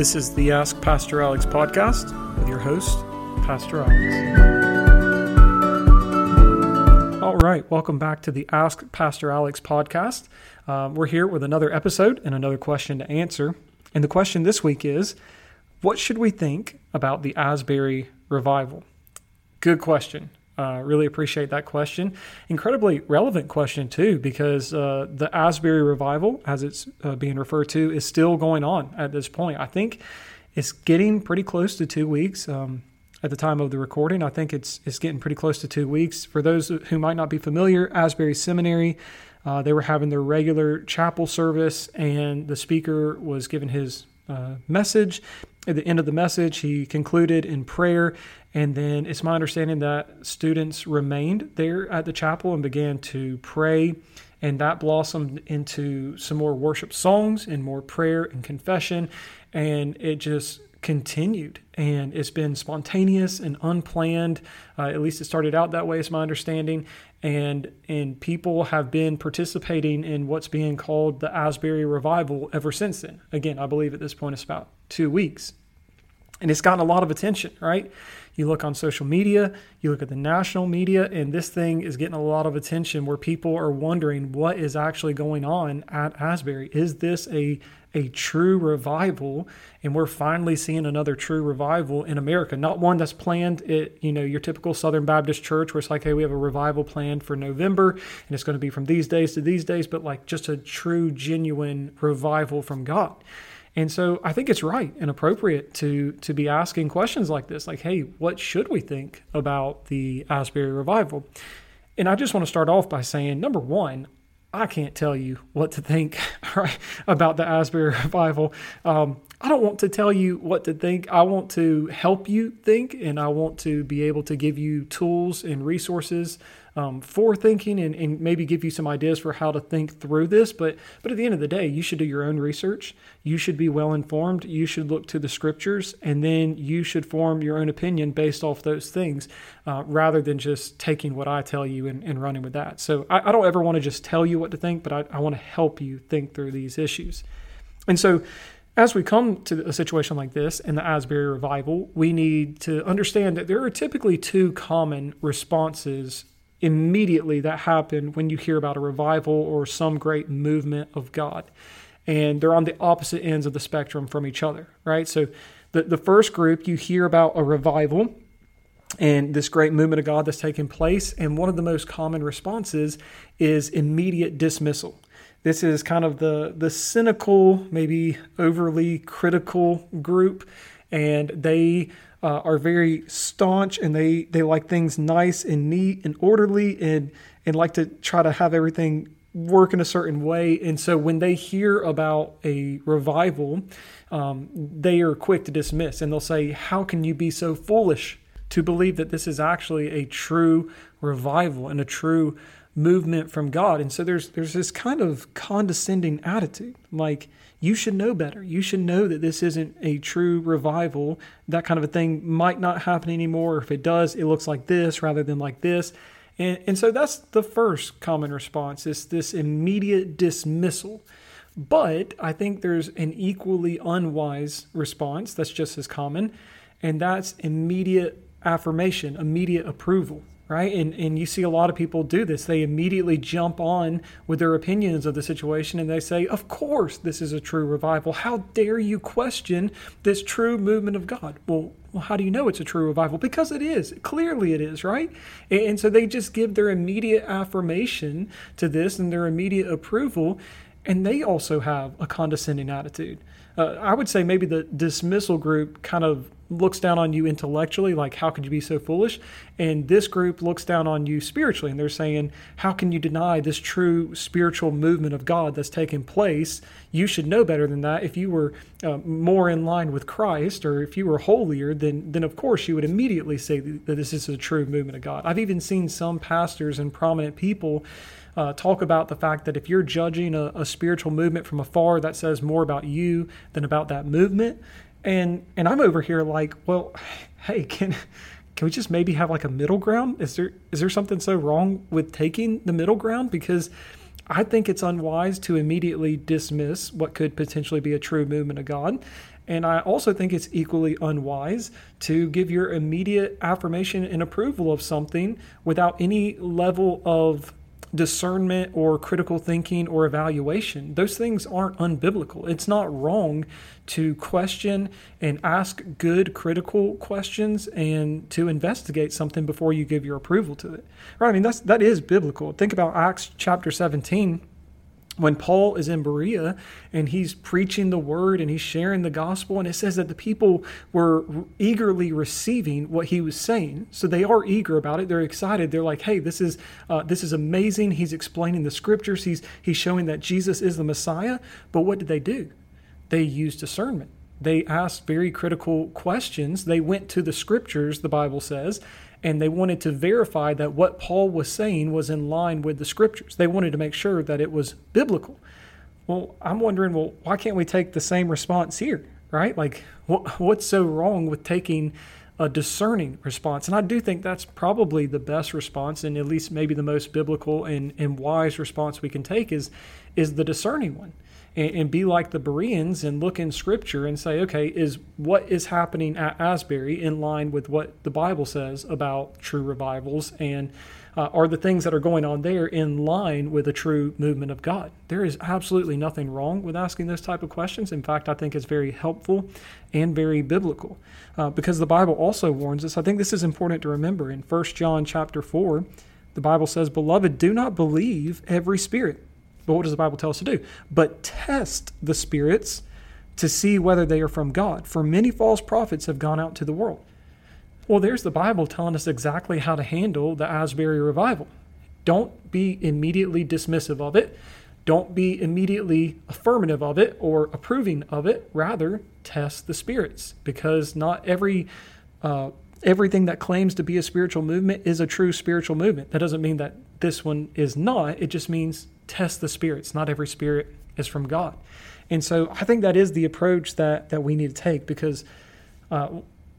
This is the Ask Pastor Alex podcast with your host, Pastor Alex. All right, welcome back to the Ask Pastor Alex podcast. Um, we're here with another episode and another question to answer. And the question this week is What should we think about the Asbury revival? Good question. Uh, really appreciate that question. Incredibly relevant question, too, because uh, the Asbury revival, as it's uh, being referred to, is still going on at this point. I think it's getting pretty close to two weeks. Um, at the time of the recording, I think it's it's getting pretty close to two weeks. For those who might not be familiar, Asbury Seminary, uh, they were having their regular chapel service, and the speaker was giving his uh, message. At the end of the message, he concluded in prayer, and then it's my understanding that students remained there at the chapel and began to pray. And that blossomed into some more worship songs and more prayer and confession. And it just continued. And it's been spontaneous and unplanned. Uh, at least it started out that way, is my understanding. And, and people have been participating in what's being called the Asbury Revival ever since then. Again, I believe at this point it's about two weeks. And it's gotten a lot of attention, right? You look on social media, you look at the national media, and this thing is getting a lot of attention where people are wondering what is actually going on at Asbury. Is this a a true revival and we're finally seeing another true revival in America not one that's planned at you know your typical Southern Baptist church where it's like hey we have a revival planned for November and it's going to be from these days to these days but like just a true genuine revival from God and so I think it's right and appropriate to to be asking questions like this, like, hey, what should we think about the Asbury revival? And I just want to start off by saying, number one, I can't tell you what to think right, about the Asbury revival. Um, I don't want to tell you what to think. I want to help you think, and I want to be able to give you tools and resources um, for thinking and, and maybe give you some ideas for how to think through this. But but at the end of the day, you should do your own research. You should be well informed. You should look to the scriptures, and then you should form your own opinion based off those things, uh, rather than just taking what I tell you and, and running with that. So I, I, don't ever want to just tell you what to think, but I, I want to help you think through these issues. And so as we come to a situation like this in the Asbury revival, we need to understand that there are typically two common responses immediately that happen when you hear about a revival or some great movement of God. And they're on the opposite ends of the spectrum from each other, right? So the, the first group, you hear about a revival and this great movement of God that's taking place. And one of the most common responses is immediate dismissal. This is kind of the, the cynical, maybe overly critical group, and they uh, are very staunch and they they like things nice and neat and orderly and and like to try to have everything work in a certain way. And so when they hear about a revival, um, they are quick to dismiss and they'll say, "How can you be so foolish to believe that this is actually a true revival and a true movement from God?" And so there's there's this kind of condescending attitude, like you should know better. You should know that this isn't a true revival. That kind of a thing might not happen anymore. If it does, it looks like this rather than like this. And, and so that's the first common response is this immediate dismissal. But I think there's an equally unwise response that's just as common, and that's immediate affirmation, immediate approval right? And and you see a lot of people do this. They immediately jump on with their opinions of the situation and they say, "Of course, this is a true revival. How dare you question this true movement of God?" Well, well, how do you know it's a true revival? Because it is. Clearly it is, right? And, and so they just give their immediate affirmation to this and their immediate approval, and they also have a condescending attitude. Uh, I would say maybe the dismissal group kind of looks down on you intellectually, like, how could you be so foolish? And this group looks down on you spiritually, and they're saying, how can you deny this true spiritual movement of God that's taking place? You should know better than that. If you were uh, more in line with Christ, or if you were holier, then, then of course you would immediately say that this is a true movement of God. I've even seen some pastors and prominent people. Uh, talk about the fact that if you're judging a, a, spiritual movement from afar, that says more about you than about that movement. And and I'm over here like, well, hey, can can we just maybe have like a middle ground? Is there is there something so wrong with taking the middle ground? Because I think it's unwise to immediately dismiss what could potentially be a true movement of God. And I also think it's equally unwise to give your immediate affirmation and approval of something without any level of discernment or critical thinking or evaluation. Those things aren't unbiblical. It's not wrong to question and ask good critical questions and to investigate something before you give your approval to it. Right? I mean that's that is biblical. Think about Acts chapter 17 when Paul is in Berea and he's preaching the word and he's sharing the gospel, and it says that the people were eagerly receiving what he was saying. So they are eager about it. They're excited. They're like, "Hey, this is uh, this is amazing." He's explaining the scriptures. He's he's showing that Jesus is the Messiah. But what did they do? They used discernment. They asked very critical questions. They went to the scriptures, the Bible says, and they wanted to verify that what Paul was saying was in line with the scriptures. They wanted to make sure that it was biblical. Well, I'm wondering, well, why can't we take the same response here, right? Like, what, what's so wrong with taking a discerning response? And I do think that's probably the best response, and at least maybe the most biblical and, and wise response we can take is is the discerning one and, and, be like the Bereans and look in Scripture and say, okay, is what is happening at Asbury in line with what the Bible says about true revivals? And uh, are the things that are going on there in line with a true movement of God? There is absolutely nothing wrong with asking those type of questions. In fact, I think it's very helpful and very biblical uh, because the Bible also warns us. I think this is important to remember in 1 John chapter 4. The Bible says, Beloved, do not believe every spirit but what does the Bible tell us to do? But test the spirits to see whether they are from God. For many false prophets have gone out to the world. Well, there's the Bible telling us exactly how to handle the Asbury revival. Don't be immediately dismissive of it. Don't be immediately affirmative of it or approving of it. Rather, test the spirits because not every uh, everything that claims to be a spiritual movement is a true spiritual movement. That doesn't mean that this one is not. It just means test the spirits. Not every spirit is from God. And so I think that is the approach that, that we need to take because uh,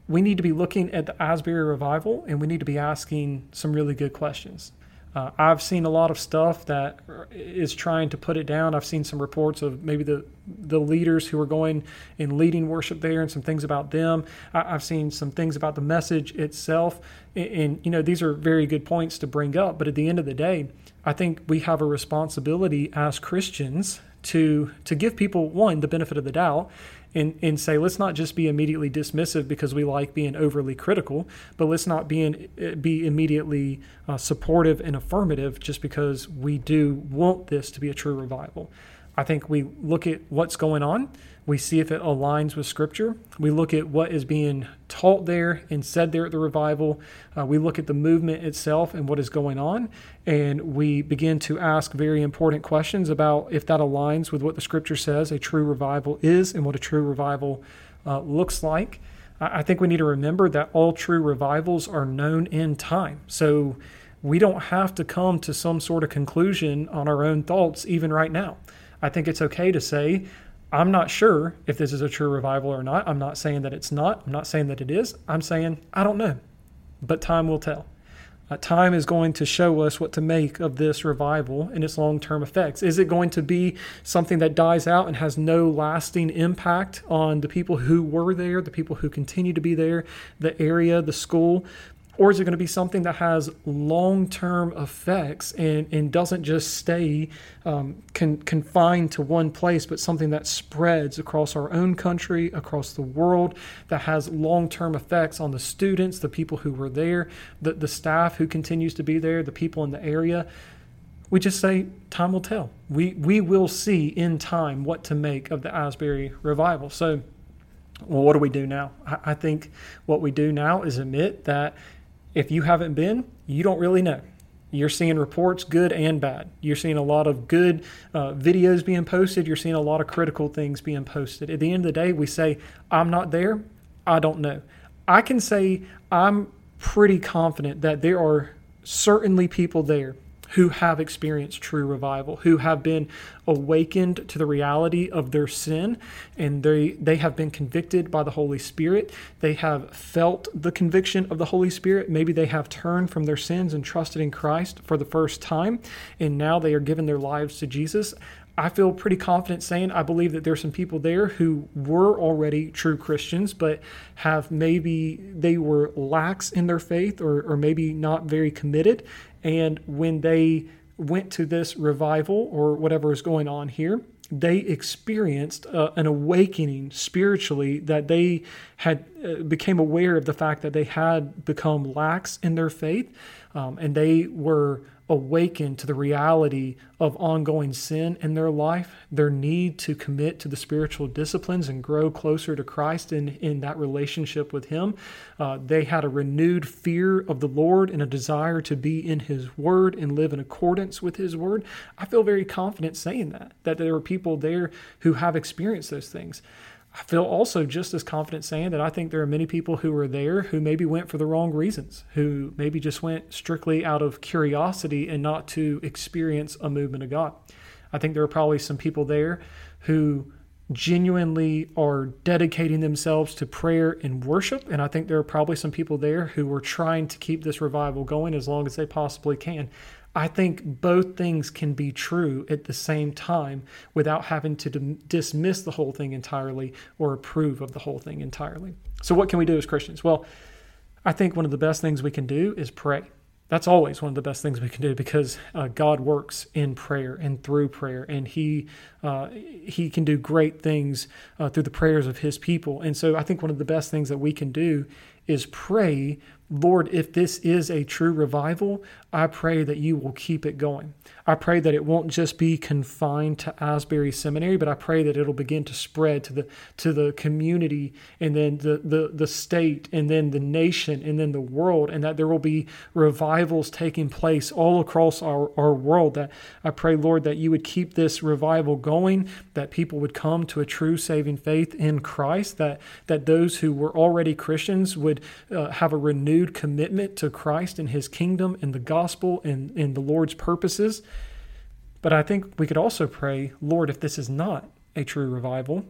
we need to be looking at the Asbury revival and we need to be asking some really good questions. Uh, I've seen a lot of stuff that is trying to put it down. I've seen some reports of maybe the the leaders who are going and leading worship there, and some things about them. I, have seen some things about the message itself, and, and you know these are very good points to bring up. But at the end of the day, I think we have a responsibility as Christians to to give people one the benefit of the doubt and, and say let's not just be immediately dismissive because we like being overly critical, but let's not be in, be immediately uh, supportive and affirmative just because we do want this to be a true revival. I think we look at what's going on we see if it aligns with Scripture. We look at what is being taught there and said there at the revival. Uh, we look at the movement itself and what is going on. And we begin to ask very important questions about if that aligns with what the Scripture says a true revival is and what a true revival uh, looks like. I think we need to remember that all true revivals are known in time. So we don't have to come to some sort of conclusion on our own thoughts, even right now. I think it's okay to say, I'm not sure if this is a true revival or not. I'm not saying that it's not. I'm not saying that it is. I'm saying I don't know. But time will tell. Uh, time is going to show us what to make of this revival and its long term effects. Is it going to be something that dies out and has no lasting impact on the people who were there, the people who continue to be there, the area, the school? Or is it going to be something that has long term effects and, and doesn't just stay um, con- confined to one place, but something that spreads across our own country, across the world, that has long term effects on the students, the people who were there, the, the staff who continues to be there, the people in the area? We just say, time will tell. We, we will see in time what to make of the Asbury revival. So, well, what do we do now? I, I think what we do now is admit that if you haven't been, you don't really know. You're seeing reports, good and bad. You're seeing a lot of good uh, videos being posted. You're seeing a lot of critical things being posted. At the end of the day, we say, I'm not there. I don't know. I can say I'm pretty confident that there are certainly people there who have experienced true revival, who have been awakened to the reality of their sin, and they, they have been convicted by the Holy Spirit. They have felt the conviction of the Holy Spirit. Maybe they have turned from their sins and trusted in Christ for the first time, and now they are giving their lives to Jesus. I feel pretty confident saying I believe that there's some people there who were already true Christians, but have maybe they were lax in their faith or, or maybe not very committed. And when they went to this revival or whatever is going on here, they experienced uh, an awakening spiritually that they had uh, became aware of the fact that they had become lax in their faith um, and they were awaken to the reality of ongoing sin in their life, their need to commit to the spiritual disciplines and grow closer to Christ in, in that relationship with Him. Uh, they had a renewed fear of the Lord and a desire to be in His Word and live in accordance with His Word. I feel very confident saying that, that there are people there who have experienced those things. I feel also just as confident saying that I think there are many people who are there who maybe went for the wrong reasons, who maybe just went strictly out of curiosity and not to experience a movement of God. I think there are probably some people there who genuinely are dedicating themselves to prayer and worship. And I think there are probably some people there who are trying to keep this revival going as long as they possibly can. I think both things can be true at the same time without having to dismiss the whole thing entirely or approve of the whole thing entirely. So, what can we do as Christians? Well, I think one of the best things we can do is pray. That's always one of the best things we can do because uh, God works in prayer and through prayer, and He uh, He can do great things uh, through the prayers of His people. And so, I think one of the best things that we can do is pray Lord, if this is a true revival, I pray that you will keep it going. I pray that it won't just be confined to Asbury Seminary, but I pray that it'll begin to spread to the to the community and then the, the, the state and then the nation and then the world, and that there will be revivals taking place all across our, our world. That I pray, Lord, that you would keep this revival going, that people would come to a true saving faith in Christ, that that those who were already Christians would uh, have a renewed commitment to Christ and his kingdom and the gospel and, and the Lord's purposes. But I think we could also pray, Lord, if this is not a true revival,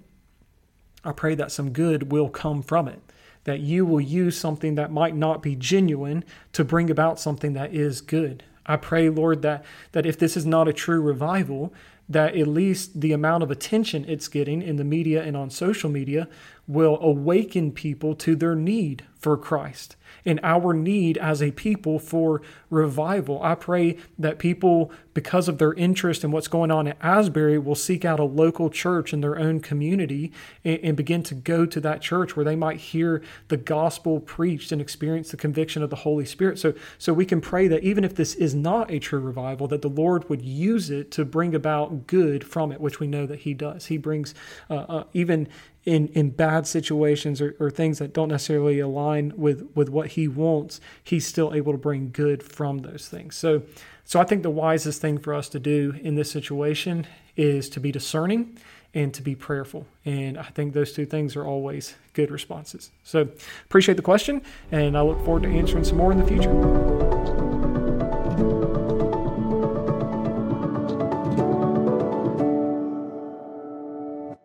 I pray that some good will come from it. That you will use something that might not be genuine to bring about something that is good. I pray, Lord, that, that if this is not a true revival, that at least the amount of attention it's getting in the media and on social media will awaken people to their need for Christ and our need as a people for revival. I pray that people, because of their interest in what's going on at Asbury, will seek out a local church in their own community and, and begin to go to that church where they might hear the gospel preached and experience the conviction of the Holy Spirit. So, so we can pray that even if this is not a true revival, that the Lord would use it to bring about good from it, which we know that He does. He brings uh, uh, even in in bad situations or, or things that don't necessarily align with with what he wants he's still able to bring good from those things. So so i think the wisest thing for us to do in this situation is to be discerning and to be prayerful. And i think those two things are always good responses. So appreciate the question and i look forward to answering some more in the future